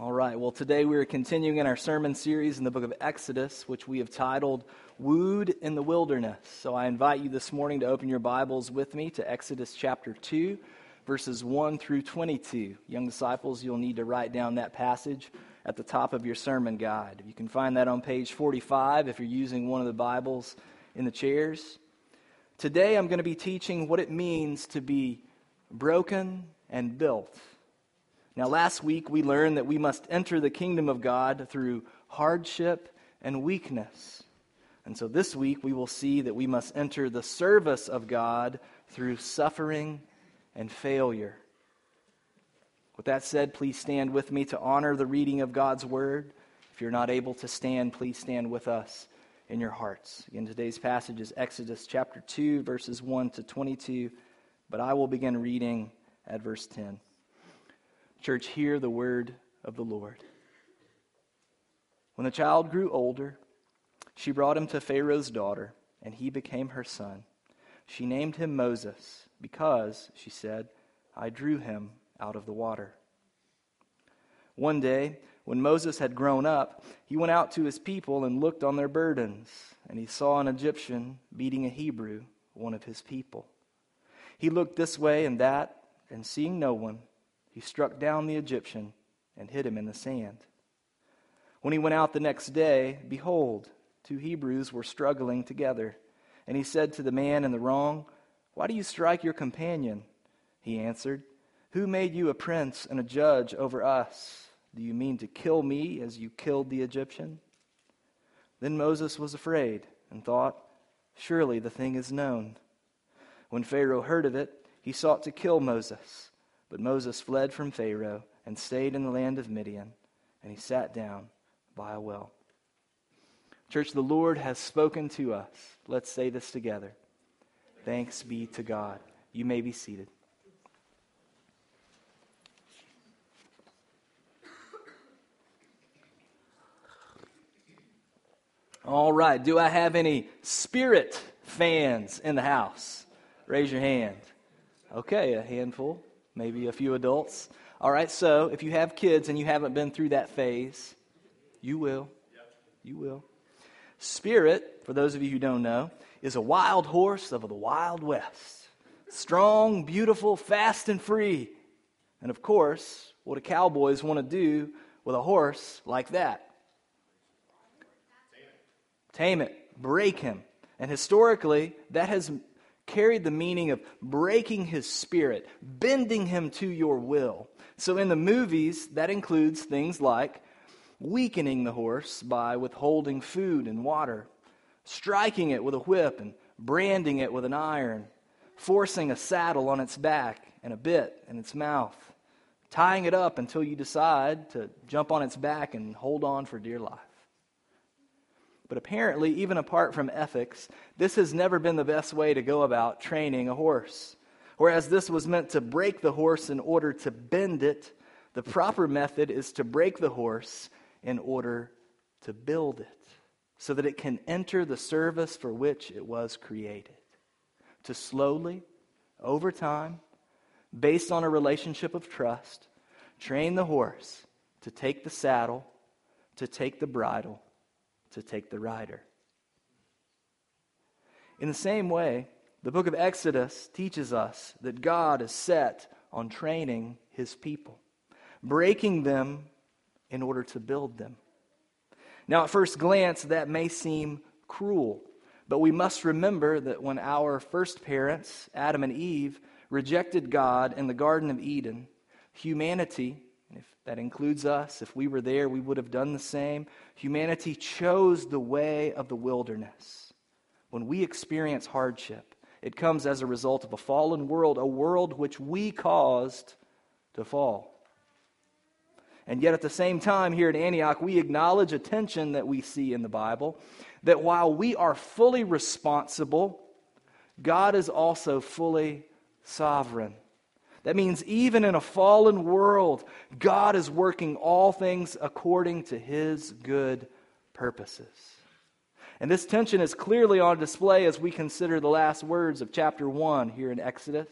All right, well, today we are continuing in our sermon series in the book of Exodus, which we have titled Wooed in the Wilderness. So I invite you this morning to open your Bibles with me to Exodus chapter 2, verses 1 through 22. Young disciples, you'll need to write down that passage at the top of your sermon guide. You can find that on page 45 if you're using one of the Bibles in the chairs. Today I'm going to be teaching what it means to be broken and built. Now, last week we learned that we must enter the kingdom of God through hardship and weakness. And so this week we will see that we must enter the service of God through suffering and failure. With that said, please stand with me to honor the reading of God's word. If you're not able to stand, please stand with us in your hearts. Again, today's passage is Exodus chapter 2, verses 1 to 22, but I will begin reading at verse 10. Church, hear the word of the Lord. When the child grew older, she brought him to Pharaoh's daughter, and he became her son. She named him Moses, because, she said, I drew him out of the water. One day, when Moses had grown up, he went out to his people and looked on their burdens, and he saw an Egyptian beating a Hebrew, one of his people. He looked this way and that, and seeing no one, he struck down the Egyptian and hid him in the sand. When he went out the next day, behold, two Hebrews were struggling together. And he said to the man in the wrong, Why do you strike your companion? He answered, Who made you a prince and a judge over us? Do you mean to kill me as you killed the Egyptian? Then Moses was afraid and thought, Surely the thing is known. When Pharaoh heard of it, he sought to kill Moses. But Moses fled from Pharaoh and stayed in the land of Midian, and he sat down by a well. Church, the Lord has spoken to us. Let's say this together. Thanks be to God. You may be seated. All right. Do I have any spirit fans in the house? Raise your hand. Okay, a handful maybe a few adults. All right, so if you have kids and you haven't been through that phase, you will. You will. Spirit, for those of you who don't know, is a wild horse of the Wild West. Strong, beautiful, fast, and free. And of course, what do cowboys want to do with a horse like that? Tame it, break him. And historically, that has carried the meaning of breaking his spirit, bending him to your will. So in the movies, that includes things like weakening the horse by withholding food and water, striking it with a whip and branding it with an iron, forcing a saddle on its back and a bit in its mouth, tying it up until you decide to jump on its back and hold on for dear life. But apparently, even apart from ethics, this has never been the best way to go about training a horse. Whereas this was meant to break the horse in order to bend it, the proper method is to break the horse in order to build it so that it can enter the service for which it was created. To slowly, over time, based on a relationship of trust, train the horse to take the saddle, to take the bridle, to take the rider. In the same way, the book of Exodus teaches us that God is set on training his people, breaking them in order to build them. Now, at first glance, that may seem cruel, but we must remember that when our first parents, Adam and Eve, rejected God in the Garden of Eden, humanity that includes us, if we were there, we would have done the same. Humanity chose the way of the wilderness. When we experience hardship, it comes as a result of a fallen world, a world which we caused to fall. And yet, at the same time, here at Antioch, we acknowledge a tension that we see in the Bible that while we are fully responsible, God is also fully sovereign. That means even in a fallen world, God is working all things according to his good purposes. And this tension is clearly on display as we consider the last words of chapter 1 here in Exodus.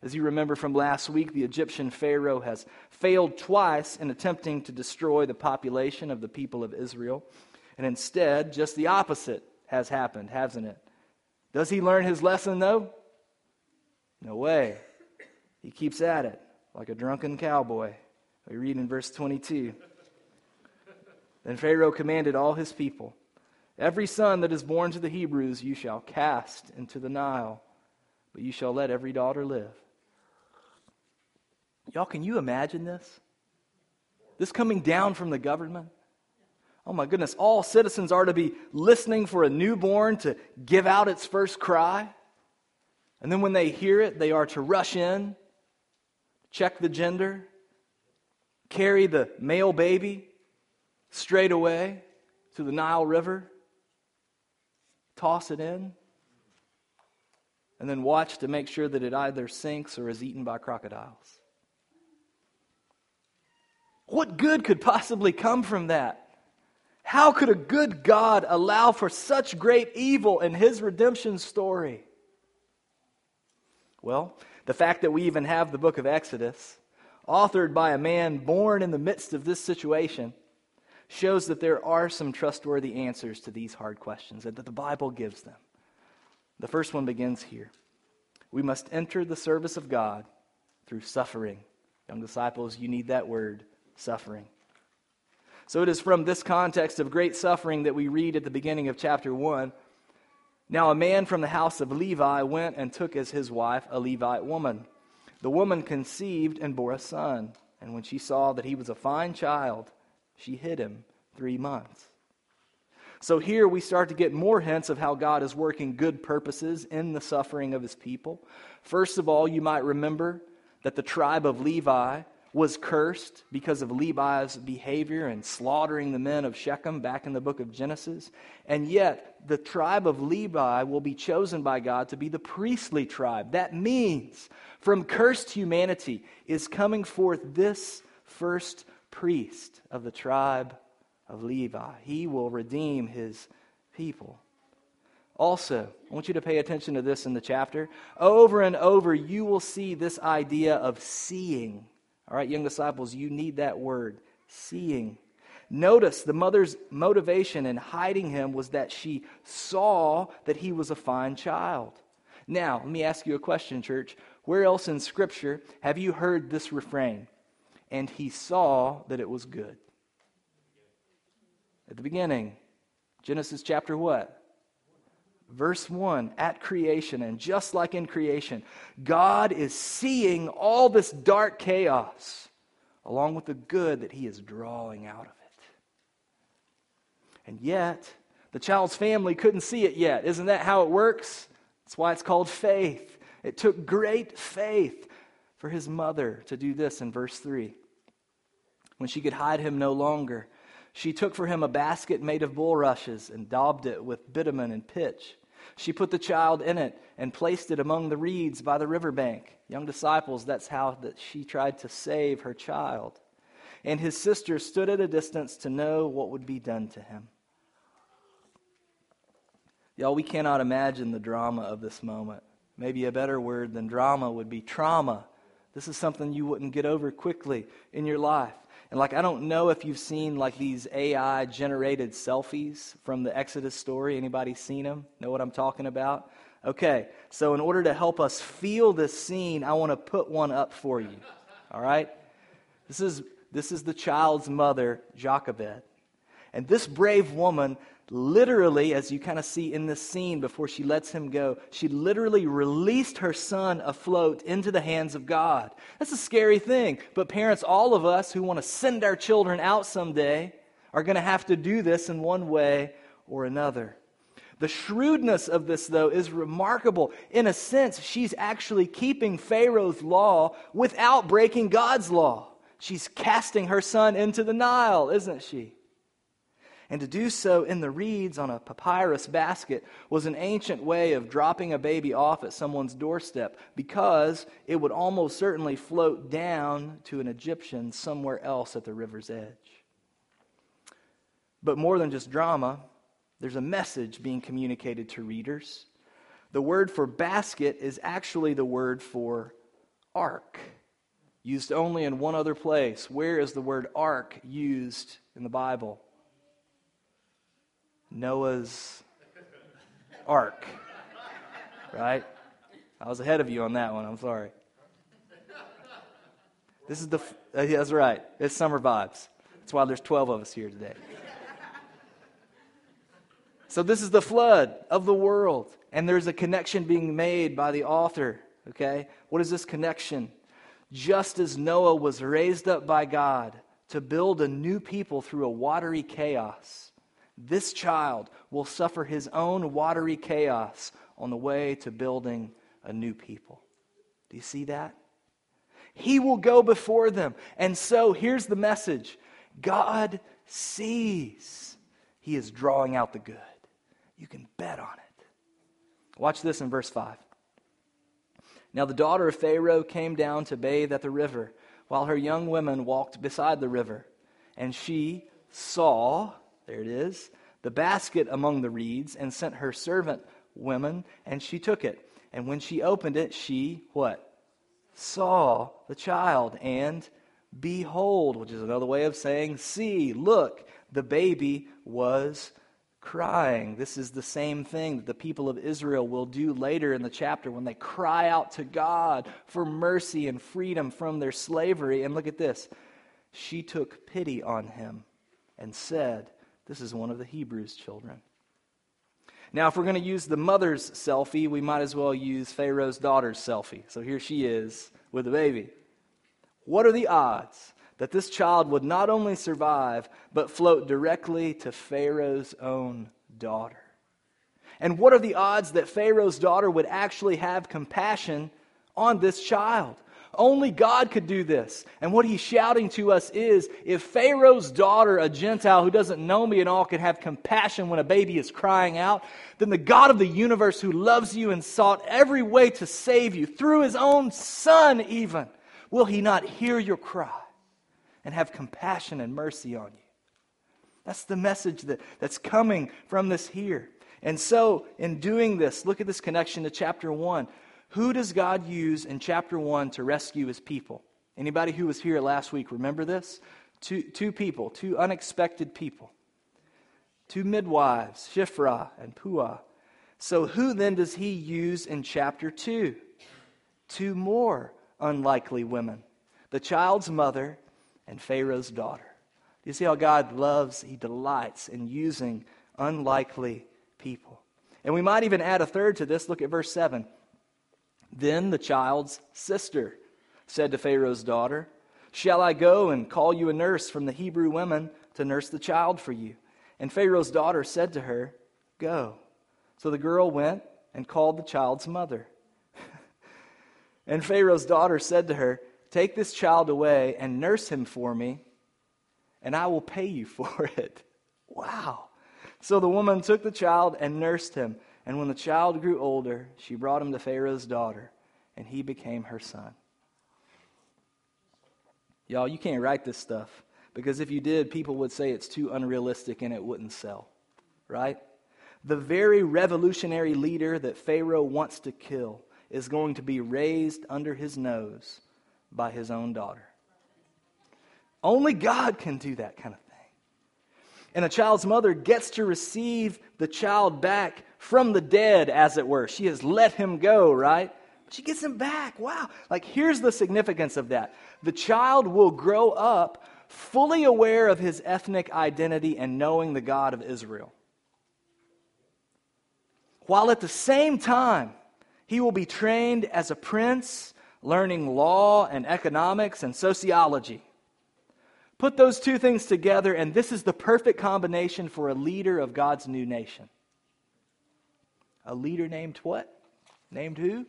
As you remember from last week, the Egyptian Pharaoh has failed twice in attempting to destroy the population of the people of Israel. And instead, just the opposite has happened, hasn't it? Does he learn his lesson, though? No way. He keeps at it like a drunken cowboy. We read in verse 22. Then Pharaoh commanded all his people Every son that is born to the Hebrews you shall cast into the Nile, but you shall let every daughter live. Y'all, can you imagine this? This coming down from the government? Oh my goodness, all citizens are to be listening for a newborn to give out its first cry. And then when they hear it, they are to rush in, check the gender, carry the male baby straight away to the Nile River, toss it in, and then watch to make sure that it either sinks or is eaten by crocodiles. What good could possibly come from that? How could a good God allow for such great evil in his redemption story? Well, the fact that we even have the book of Exodus, authored by a man born in the midst of this situation, shows that there are some trustworthy answers to these hard questions and that the Bible gives them. The first one begins here. We must enter the service of God through suffering. Young disciples, you need that word suffering. So it is from this context of great suffering that we read at the beginning of chapter 1. Now, a man from the house of Levi went and took as his wife a Levite woman. The woman conceived and bore a son. And when she saw that he was a fine child, she hid him three months. So here we start to get more hints of how God is working good purposes in the suffering of his people. First of all, you might remember that the tribe of Levi was cursed because of Levi's behavior and slaughtering the men of Shechem back in the book of Genesis. And yet, the tribe of Levi will be chosen by God to be the priestly tribe. That means from cursed humanity is coming forth this first priest of the tribe of Levi. He will redeem his people. Also, I want you to pay attention to this in the chapter. Over and over, you will see this idea of seeing all right, young disciples, you need that word seeing. Notice the mother's motivation in hiding him was that she saw that he was a fine child. Now, let me ask you a question, church. Where else in Scripture have you heard this refrain? And he saw that it was good. At the beginning, Genesis chapter what? Verse 1 at creation, and just like in creation, God is seeing all this dark chaos along with the good that He is drawing out of it. And yet, the child's family couldn't see it yet. Isn't that how it works? That's why it's called faith. It took great faith for his mother to do this in verse 3. When she could hide him no longer, she took for him a basket made of bulrushes and daubed it with bitumen and pitch. She put the child in it and placed it among the reeds by the riverbank. Young disciples, that's how that she tried to save her child. And his sister stood at a distance to know what would be done to him. Y'all, we cannot imagine the drama of this moment. Maybe a better word than drama would be trauma. This is something you wouldn't get over quickly in your life. And like, I don't know if you've seen like these AI generated selfies from the Exodus story. Anybody seen them? Know what I'm talking about? Okay, so in order to help us feel this scene, I want to put one up for you. All right? This is, this is the child's mother, Jochebed. And this brave woman literally, as you kind of see in this scene before she lets him go, she literally released her son afloat into the hands of God. That's a scary thing. But parents, all of us who want to send our children out someday are going to have to do this in one way or another. The shrewdness of this, though, is remarkable. In a sense, she's actually keeping Pharaoh's law without breaking God's law. She's casting her son into the Nile, isn't she? And to do so in the reeds on a papyrus basket was an ancient way of dropping a baby off at someone's doorstep because it would almost certainly float down to an Egyptian somewhere else at the river's edge. But more than just drama, there's a message being communicated to readers. The word for basket is actually the word for ark, used only in one other place. Where is the word ark used in the Bible? Noah's ark. Right? I was ahead of you on that one. I'm sorry. This is the. Uh, that's right. It's summer vibes. That's why there's 12 of us here today. So, this is the flood of the world. And there's a connection being made by the author. Okay? What is this connection? Just as Noah was raised up by God to build a new people through a watery chaos, this child will suffer his own watery chaos on the way to building a new people. Do you see that? He will go before them. And so here's the message God sees. He is drawing out the good. You can bet on it. Watch this in verse 5. Now the daughter of Pharaoh came down to bathe at the river, while her young women walked beside the river. And she saw, there it is, the basket among the reeds, and sent her servant women, and she took it. And when she opened it, she, what? Saw the child, and behold, which is another way of saying, see, look, the baby was crying. This is the same thing that the people of Israel will do later in the chapter when they cry out to God for mercy and freedom from their slavery. And look at this. She took pity on him and said, This is one of the Hebrews' children. Now, if we're going to use the mother's selfie, we might as well use Pharaoh's daughter's selfie. So here she is with the baby. What are the odds that this child would not only survive, but float directly to Pharaoh's own daughter? And what are the odds that Pharaoh's daughter would actually have compassion on this child? Only God could do this. And what he's shouting to us is if Pharaoh's daughter, a Gentile who doesn't know me at all, could have compassion when a baby is crying out, then the God of the universe who loves you and sought every way to save you, through his own son even, will he not hear your cry and have compassion and mercy on you? That's the message that, that's coming from this here. And so, in doing this, look at this connection to chapter 1. Who does God use in chapter 1 to rescue his people? Anybody who was here last week remember this? Two, two people, two unexpected people. Two midwives, Shiphrah and Puah. So, who then does he use in chapter 2? Two more unlikely women the child's mother and Pharaoh's daughter. Do you see how God loves, he delights in using unlikely people? And we might even add a third to this. Look at verse 7. Then the child's sister said to Pharaoh's daughter, Shall I go and call you a nurse from the Hebrew women to nurse the child for you? And Pharaoh's daughter said to her, Go. So the girl went and called the child's mother. and Pharaoh's daughter said to her, Take this child away and nurse him for me, and I will pay you for it. Wow. So the woman took the child and nursed him. And when the child grew older, she brought him to Pharaoh's daughter, and he became her son. Y'all, you can't write this stuff because if you did, people would say it's too unrealistic and it wouldn't sell, right? The very revolutionary leader that Pharaoh wants to kill is going to be raised under his nose by his own daughter. Only God can do that kind of thing. And a child's mother gets to receive the child back from the dead, as it were. She has let him go, right? She gets him back. Wow. Like, here's the significance of that the child will grow up fully aware of his ethnic identity and knowing the God of Israel. While at the same time, he will be trained as a prince, learning law and economics and sociology. Put those two things together, and this is the perfect combination for a leader of God's new nation a leader named what? Named who?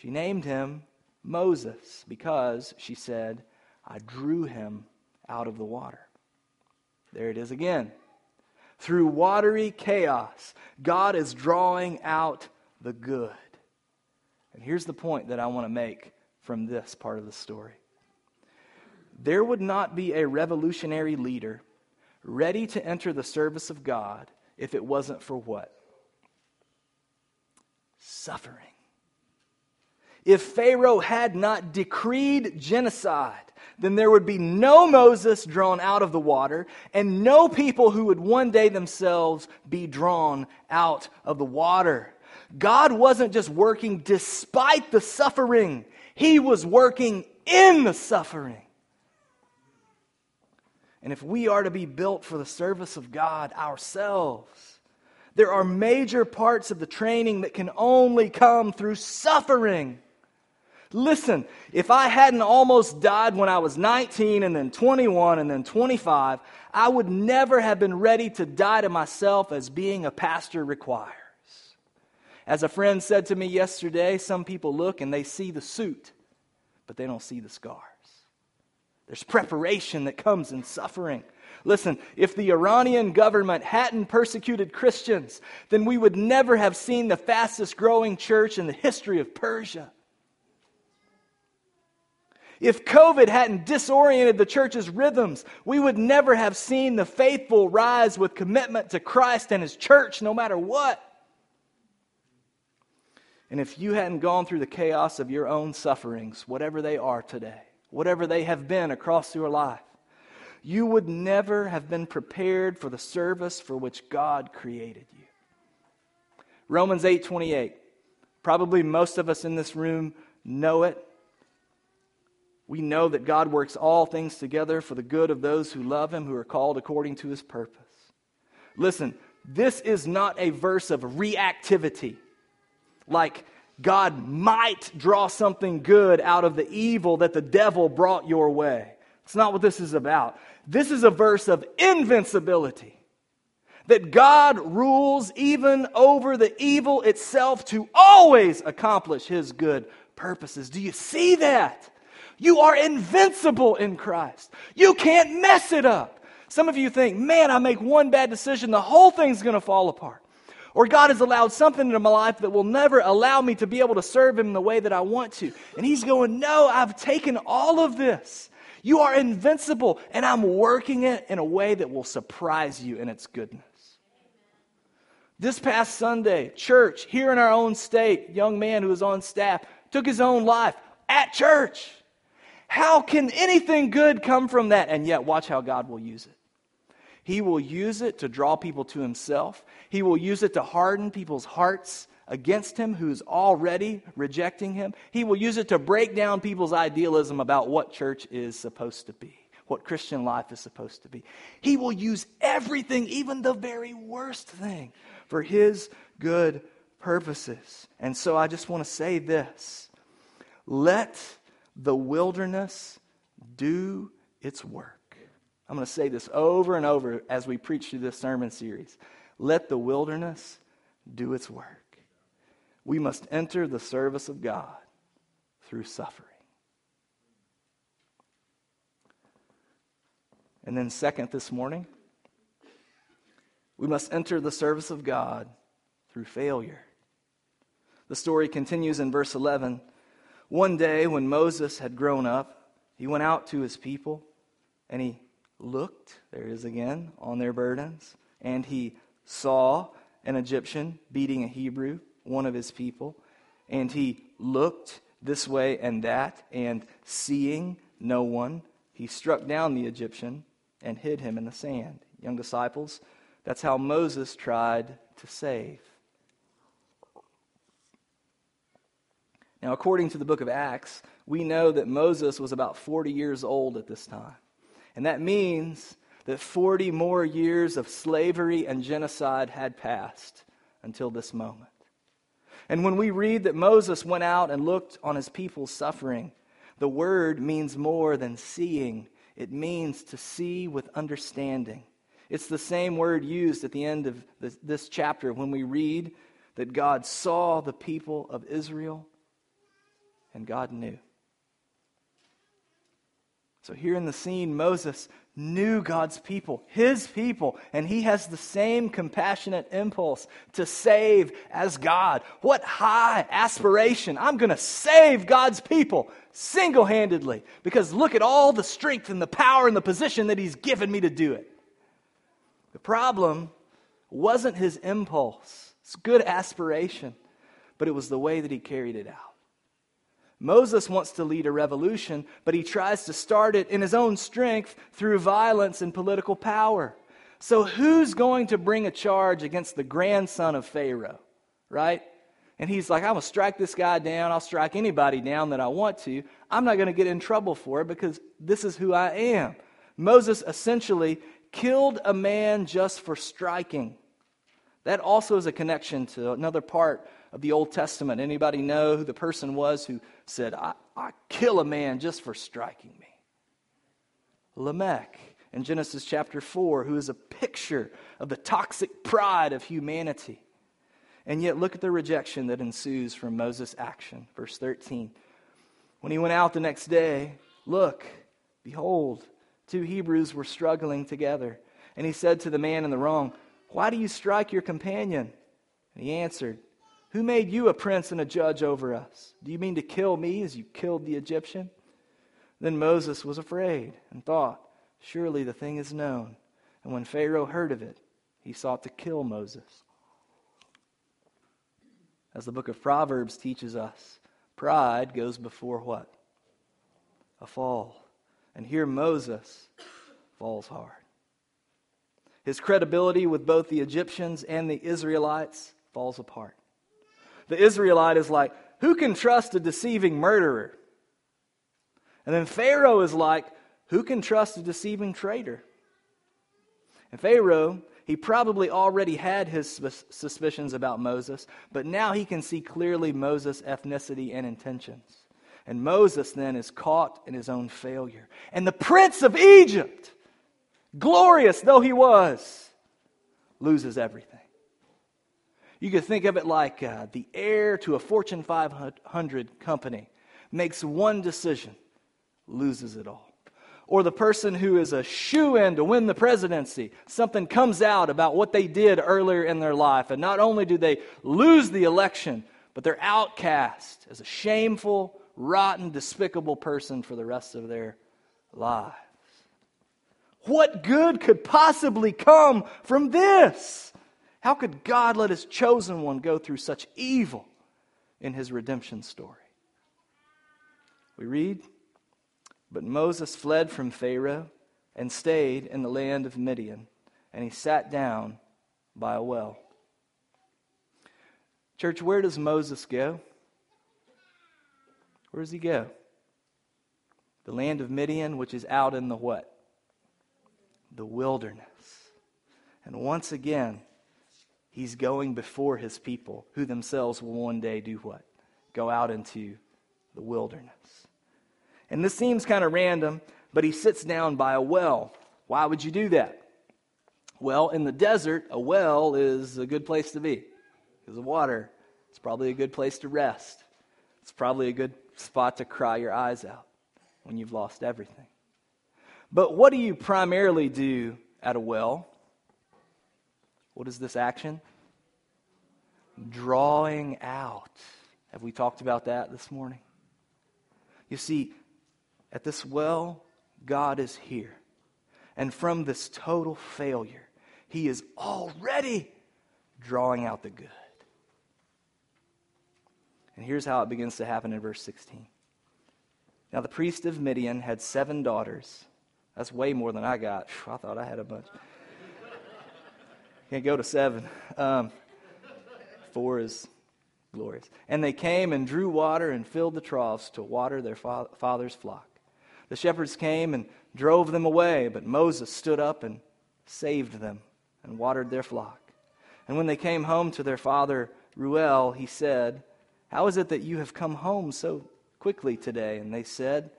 She named him Moses because she said, I drew him out of the water. There it is again. Through watery chaos, God is drawing out the good. And here's the point that I want to make from this part of the story there would not be a revolutionary leader ready to enter the service of God if it wasn't for what? Suffering. If Pharaoh had not decreed genocide, then there would be no Moses drawn out of the water, and no people who would one day themselves be drawn out of the water. God wasn't just working despite the suffering, He was working in the suffering. And if we are to be built for the service of God ourselves, there are major parts of the training that can only come through suffering. Listen, if I hadn't almost died when I was 19 and then 21 and then 25, I would never have been ready to die to myself as being a pastor requires. As a friend said to me yesterday, some people look and they see the suit, but they don't see the scars. There's preparation that comes in suffering. Listen, if the Iranian government hadn't persecuted Christians, then we would never have seen the fastest growing church in the history of Persia. If COVID hadn't disoriented the church's rhythms, we would never have seen the faithful rise with commitment to Christ and His church, no matter what. And if you hadn't gone through the chaos of your own sufferings, whatever they are today, whatever they have been across your life, you would never have been prepared for the service for which God created you. Romans 8:28. Probably most of us in this room know it we know that God works all things together for the good of those who love him, who are called according to his purpose. Listen, this is not a verse of reactivity. Like God might draw something good out of the evil that the devil brought your way. It's not what this is about. This is a verse of invincibility. That God rules even over the evil itself to always accomplish his good purposes. Do you see that? You are invincible in Christ. You can't mess it up. Some of you think, man, I make one bad decision, the whole thing's going to fall apart. Or God has allowed something into my life that will never allow me to be able to serve Him the way that I want to. And He's going, no, I've taken all of this. You are invincible, and I'm working it in a way that will surprise you in its goodness. This past Sunday, church, here in our own state, young man who was on staff took his own life at church. How can anything good come from that? And yet, watch how God will use it. He will use it to draw people to Himself, He will use it to harden people's hearts against Him who's already rejecting Him. He will use it to break down people's idealism about what church is supposed to be, what Christian life is supposed to be. He will use everything, even the very worst thing, for His good purposes. And so I just want to say this let the wilderness do its work. I'm going to say this over and over as we preach through this sermon series. Let the wilderness do its work. We must enter the service of God through suffering. And then, second, this morning, we must enter the service of God through failure. The story continues in verse 11. One day, when Moses had grown up, he went out to his people and he looked, there is again, on their burdens, and he saw an Egyptian beating a Hebrew, one of his people, and he looked this way and that, and seeing no one, he struck down the Egyptian and hid him in the sand. Young disciples, that's how Moses tried to save. Now, according to the book of Acts, we know that Moses was about 40 years old at this time. And that means that 40 more years of slavery and genocide had passed until this moment. And when we read that Moses went out and looked on his people's suffering, the word means more than seeing, it means to see with understanding. It's the same word used at the end of this, this chapter when we read that God saw the people of Israel and God knew. So, here in the scene, Moses knew God's people, his people, and he has the same compassionate impulse to save as God. What high aspiration! I'm going to save God's people single handedly because look at all the strength and the power and the position that he's given me to do it. The problem wasn't his impulse, it's good aspiration, but it was the way that he carried it out. Moses wants to lead a revolution, but he tries to start it in his own strength through violence and political power. So, who's going to bring a charge against the grandson of Pharaoh, right? And he's like, I'm going to strike this guy down. I'll strike anybody down that I want to. I'm not going to get in trouble for it because this is who I am. Moses essentially killed a man just for striking. That also is a connection to another part of the Old Testament. Anybody know who the person was who said, I, I kill a man just for striking me? Lamech in Genesis chapter 4, who is a picture of the toxic pride of humanity. And yet, look at the rejection that ensues from Moses' action. Verse 13. When he went out the next day, look, behold, two Hebrews were struggling together. And he said to the man in the wrong, Why do you strike your companion? And he answered, Who made you a prince and a judge over us? Do you mean to kill me as you killed the Egyptian? Then Moses was afraid and thought, Surely the thing is known. And when Pharaoh heard of it, he sought to kill Moses. As the book of Proverbs teaches us, pride goes before what? A fall. And here Moses falls hard. His credibility with both the Egyptians and the Israelites falls apart. The Israelite is like, Who can trust a deceiving murderer? And then Pharaoh is like, who can trust a deceiving traitor? And Pharaoh, he probably already had his suspicions about Moses, but now he can see clearly Moses' ethnicity and intentions. And Moses then is caught in his own failure. And the prince of Egypt, glorious though he was, loses everything. You could think of it like uh, the heir to a Fortune 500 company makes one decision, loses it all or the person who is a shoe in to win the presidency, something comes out about what they did earlier in their life. And not only do they lose the election, but they're outcast as a shameful, rotten, despicable person for the rest of their lives. What good could possibly come from this? How could God let his chosen one go through such evil in his redemption story? We read but Moses fled from Pharaoh and stayed in the land of Midian, and he sat down by a well. Church, where does Moses go? Where does he go? The land of Midian, which is out in the what? The wilderness. And once again, he's going before his people, who themselves will one day do what? Go out into the wilderness. And this seems kind of random, but he sits down by a well. Why would you do that? Well, in the desert, a well is a good place to be because of water. It's probably a good place to rest. It's probably a good spot to cry your eyes out when you've lost everything. But what do you primarily do at a well? What is this action? Drawing out. Have we talked about that this morning? You see, at this well, God is here. And from this total failure, He is already drawing out the good. And here's how it begins to happen in verse 16. Now, the priest of Midian had seven daughters. That's way more than I got. I thought I had a bunch. Can't go to seven. Um, four is glorious. And they came and drew water and filled the troughs to water their fa- father's flock. The shepherds came and drove them away, but Moses stood up and saved them and watered their flock. And when they came home to their father Reuel, he said, How is it that you have come home so quickly today? And they said,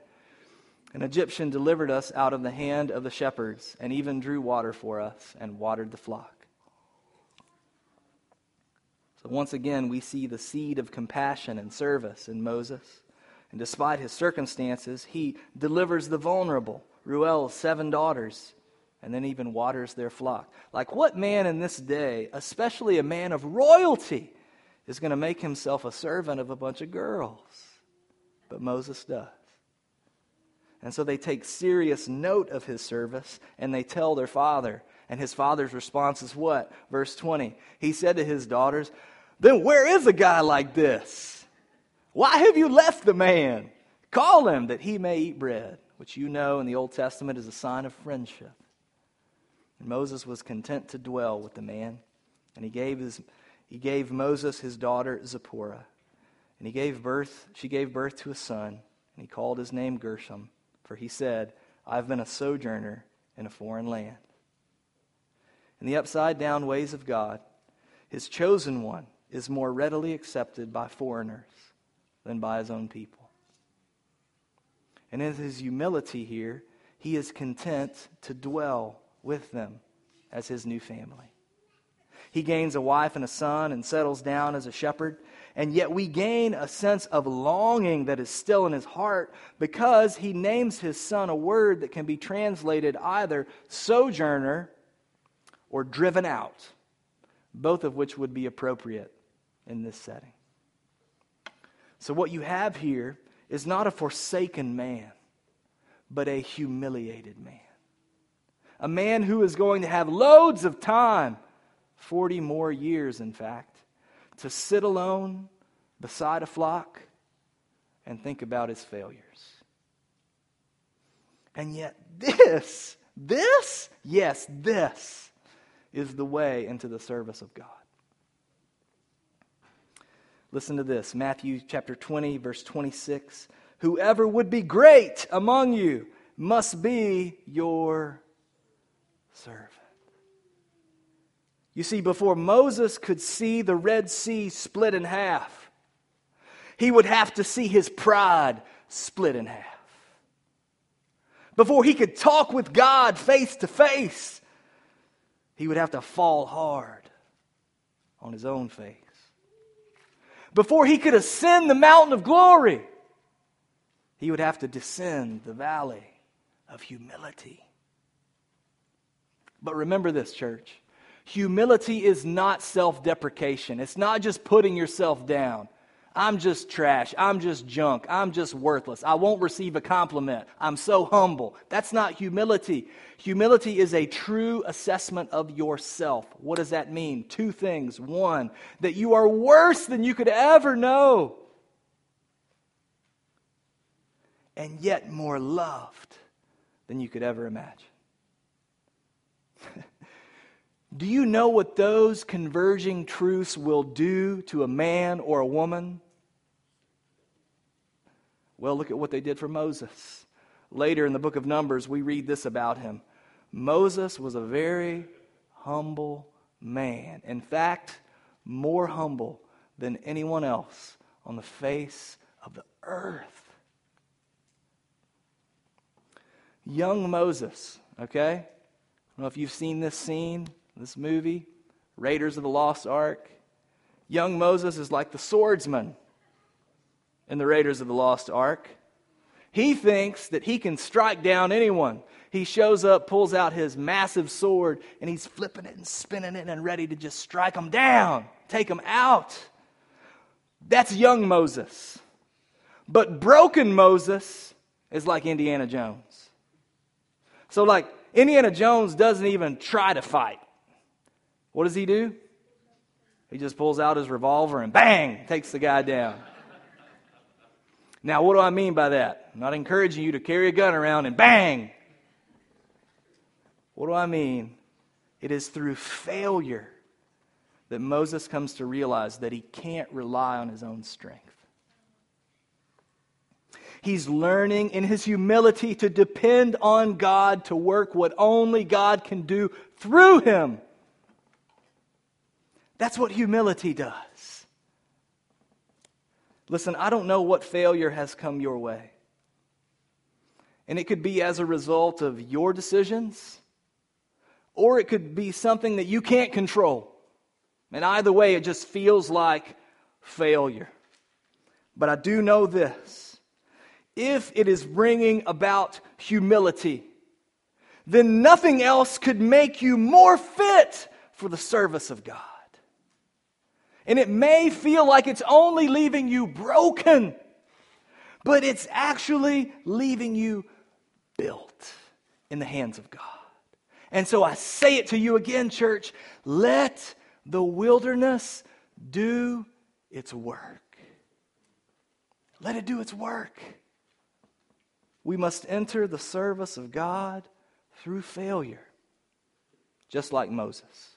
An Egyptian delivered us out of the hand of the shepherds, and even drew water for us and watered the flock. So once again, we see the seed of compassion and service in Moses. And despite his circumstances, he delivers the vulnerable, Reuel's seven daughters, and then even waters their flock. Like, what man in this day, especially a man of royalty, is going to make himself a servant of a bunch of girls? But Moses does. And so they take serious note of his service and they tell their father. And his father's response is what? Verse 20. He said to his daughters, Then where is a guy like this? Why have you left the man? Call him that he may eat bread, which you know in the Old Testament is a sign of friendship. And Moses was content to dwell with the man, and he gave, his, he gave Moses his daughter Zipporah. And he gave birth, she gave birth to a son, and he called his name Gershom, for he said, I've been a sojourner in a foreign land. In the upside down ways of God, his chosen one is more readily accepted by foreigners than by his own people. And in his humility here, he is content to dwell with them as his new family. He gains a wife and a son and settles down as a shepherd. And yet we gain a sense of longing that is still in his heart because he names his son a word that can be translated either sojourner or driven out, both of which would be appropriate in this setting. So, what you have here is not a forsaken man, but a humiliated man. A man who is going to have loads of time, 40 more years, in fact, to sit alone beside a flock and think about his failures. And yet, this, this, yes, this is the way into the service of God. Listen to this Matthew chapter 20, verse 26. Whoever would be great among you must be your servant. You see, before Moses could see the Red Sea split in half, he would have to see his pride split in half. Before he could talk with God face to face, he would have to fall hard on his own face. Before he could ascend the mountain of glory, he would have to descend the valley of humility. But remember this, church. Humility is not self deprecation. It's not just putting yourself down. I'm just trash. I'm just junk. I'm just worthless. I won't receive a compliment. I'm so humble. That's not humility. Humility is a true assessment of yourself. What does that mean? Two things. One, that you are worse than you could ever know, and yet more loved than you could ever imagine. Do you know what those converging truths will do to a man or a woman? Well, look at what they did for Moses. Later in the book of Numbers, we read this about him Moses was a very humble man. In fact, more humble than anyone else on the face of the earth. Young Moses, okay? I don't know if you've seen this scene this movie, Raiders of the Lost Ark. Young Moses is like the swordsman in the Raiders of the Lost Ark. He thinks that he can strike down anyone. He shows up, pulls out his massive sword, and he's flipping it and spinning it and ready to just strike them down, take them out. That's young Moses. But broken Moses is like Indiana Jones. So, like, Indiana Jones doesn't even try to fight. What does he do? He just pulls out his revolver and bang, takes the guy down. Now, what do I mean by that? I'm not encouraging you to carry a gun around and bang. What do I mean? It is through failure that Moses comes to realize that he can't rely on his own strength. He's learning in his humility to depend on God to work what only God can do through him. That's what humility does. Listen, I don't know what failure has come your way. And it could be as a result of your decisions, or it could be something that you can't control. And either way, it just feels like failure. But I do know this if it is bringing about humility, then nothing else could make you more fit for the service of God. And it may feel like it's only leaving you broken, but it's actually leaving you built in the hands of God. And so I say it to you again, church let the wilderness do its work. let it do its work. We must enter the service of God through failure, just like Moses.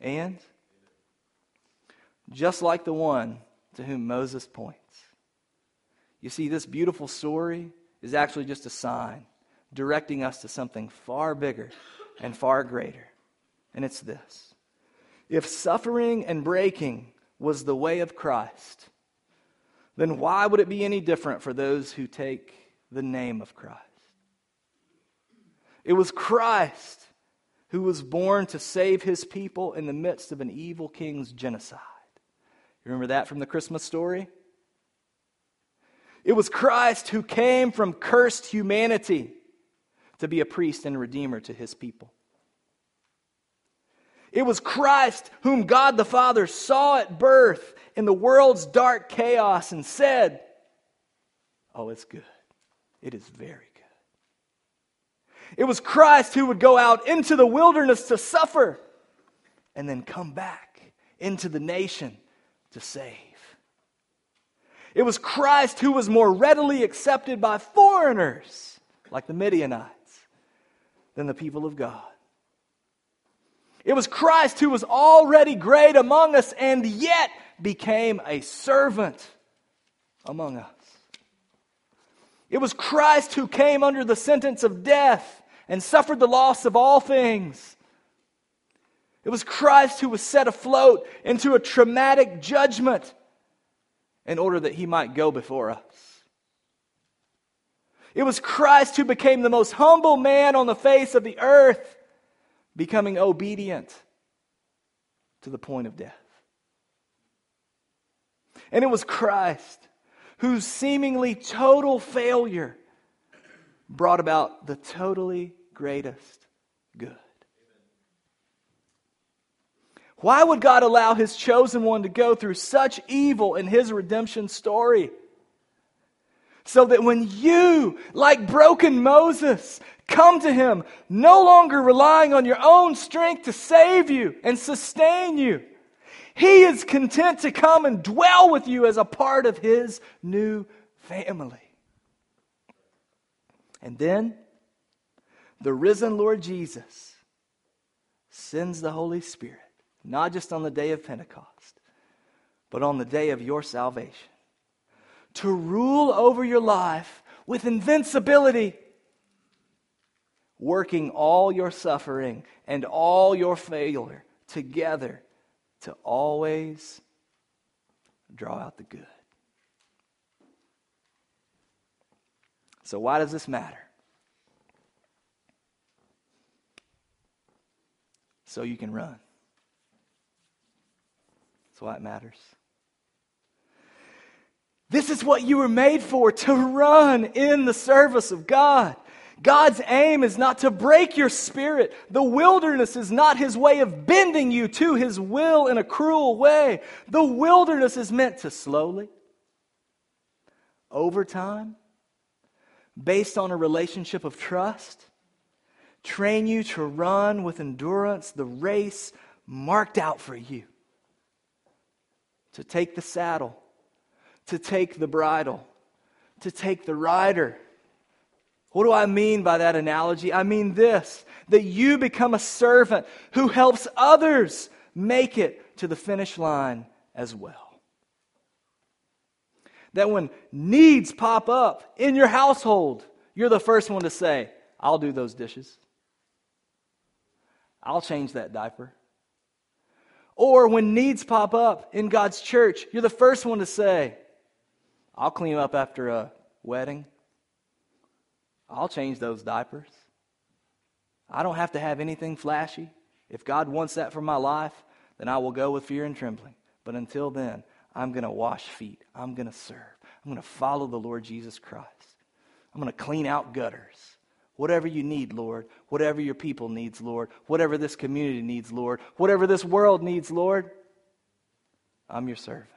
And just like the one to whom Moses points. You see, this beautiful story is actually just a sign directing us to something far bigger and far greater. And it's this if suffering and breaking was the way of Christ, then why would it be any different for those who take the name of Christ? It was Christ who was born to save his people in the midst of an evil king's genocide. You remember that from the Christmas story? It was Christ who came from cursed humanity to be a priest and redeemer to his people. It was Christ whom God the Father saw at birth in the world's dark chaos and said, Oh, it's good. It is very good. It was Christ who would go out into the wilderness to suffer and then come back into the nation to save. It was Christ who was more readily accepted by foreigners, like the Midianites, than the people of God. It was Christ who was already great among us and yet became a servant among us. It was Christ who came under the sentence of death and suffered the loss of all things. It was Christ who was set afloat into a traumatic judgment in order that he might go before us. It was Christ who became the most humble man on the face of the earth becoming obedient to the point of death. And it was Christ whose seemingly total failure brought about the totally greatest good. Why would God allow his chosen one to go through such evil in his redemption story? So that when you, like broken Moses, come to him, no longer relying on your own strength to save you and sustain you, he is content to come and dwell with you as a part of his new family. And then the risen Lord Jesus sends the Holy Spirit, not just on the day of Pentecost, but on the day of your salvation to rule over your life with invincibility, working all your suffering and all your failure together to always draw out the good. So, why does this matter? So you can run. That's why it matters. This is what you were made for to run in the service of God. God's aim is not to break your spirit. The wilderness is not his way of bending you to his will in a cruel way. The wilderness is meant to slowly, over time, based on a relationship of trust, train you to run with endurance the race marked out for you. To take the saddle to take the bridle, to take the rider. What do I mean by that analogy? I mean this that you become a servant who helps others make it to the finish line as well. That when needs pop up in your household, you're the first one to say, I'll do those dishes. I'll change that diaper. Or when needs pop up in God's church, you're the first one to say, I'll clean up after a wedding. I'll change those diapers. I don't have to have anything flashy. If God wants that for my life, then I will go with fear and trembling. But until then, I'm going to wash feet. I'm going to serve. I'm going to follow the Lord Jesus Christ. I'm going to clean out gutters. Whatever you need, Lord. Whatever your people needs, Lord. Whatever this community needs, Lord. Whatever this world needs, Lord. I'm your servant.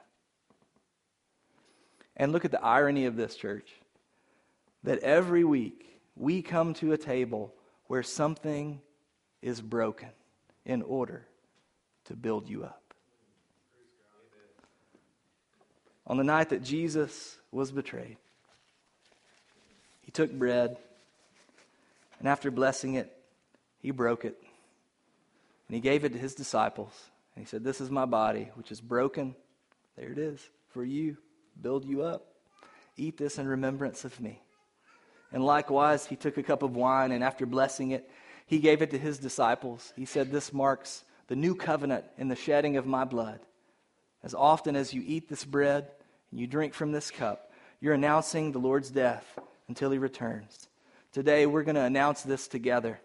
And look at the irony of this, church that every week we come to a table where something is broken in order to build you up. On the night that Jesus was betrayed, he took bread, and after blessing it, he broke it, and he gave it to his disciples. And he said, This is my body, which is broken. There it is for you, build you up. Eat this in remembrance of me. And likewise, he took a cup of wine, and after blessing it, he gave it to his disciples. He said, This marks the new covenant in the shedding of my blood. As often as you eat this bread and you drink from this cup, you're announcing the Lord's death until he returns. Today, we're going to announce this together.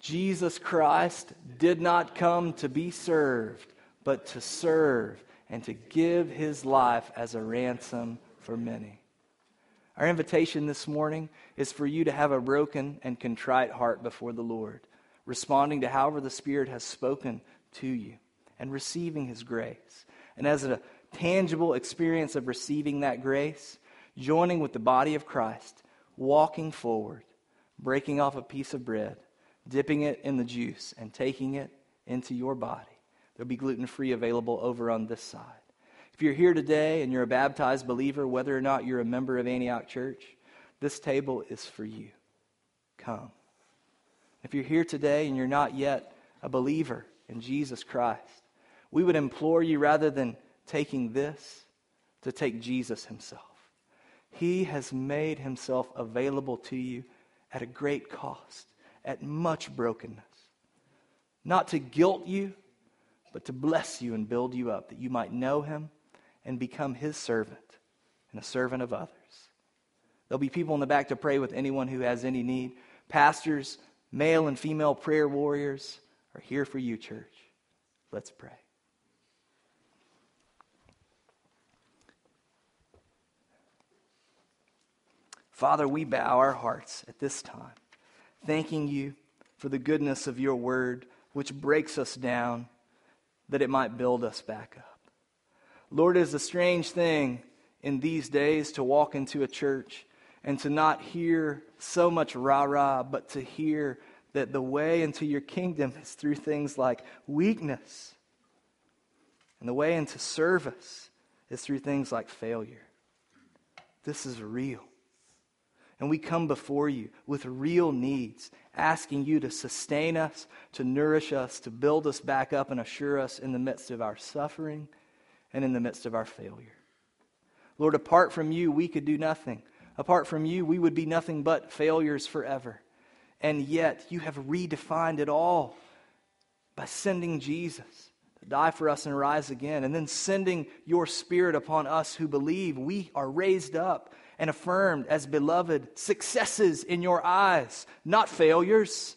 Jesus Christ did not come to be served, but to serve and to give his life as a ransom for many. Our invitation this morning is for you to have a broken and contrite heart before the Lord, responding to however the Spirit has spoken to you and receiving his grace. And as a tangible experience of receiving that grace, joining with the body of Christ, walking forward, breaking off a piece of bread, dipping it in the juice, and taking it into your body. There'll be gluten free available over on this side. If you're here today and you're a baptized believer, whether or not you're a member of Antioch Church, this table is for you. Come. If you're here today and you're not yet a believer in Jesus Christ, we would implore you rather than taking this, to take Jesus himself. He has made himself available to you at a great cost, at much brokenness. Not to guilt you, but to bless you and build you up, that you might know him and become his servant and a servant of others. There'll be people in the back to pray with anyone who has any need. Pastors, male and female prayer warriors are here for you, church. Let's pray. Father, we bow our hearts at this time, thanking you for the goodness of your word, which breaks us down that it might build us back up. Lord, it is a strange thing in these days to walk into a church and to not hear so much rah rah, but to hear that the way into your kingdom is through things like weakness. And the way into service is through things like failure. This is real. And we come before you with real needs, asking you to sustain us, to nourish us, to build us back up, and assure us in the midst of our suffering and in the midst of our failure. Lord, apart from you, we could do nothing. Apart from you, we would be nothing but failures forever. And yet, you have redefined it all by sending Jesus to die for us and rise again, and then sending your Spirit upon us who believe. We are raised up and affirmed as beloved successes in your eyes, not failures.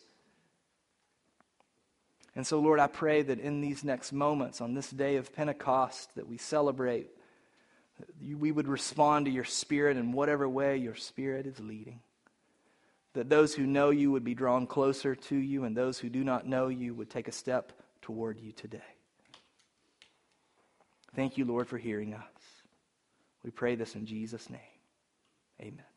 And so, Lord, I pray that in these next moments, on this day of Pentecost that we celebrate, we would respond to your Spirit in whatever way your Spirit is leading. That those who know you would be drawn closer to you, and those who do not know you would take a step toward you today. Thank you, Lord, for hearing us. We pray this in Jesus' name. Amen.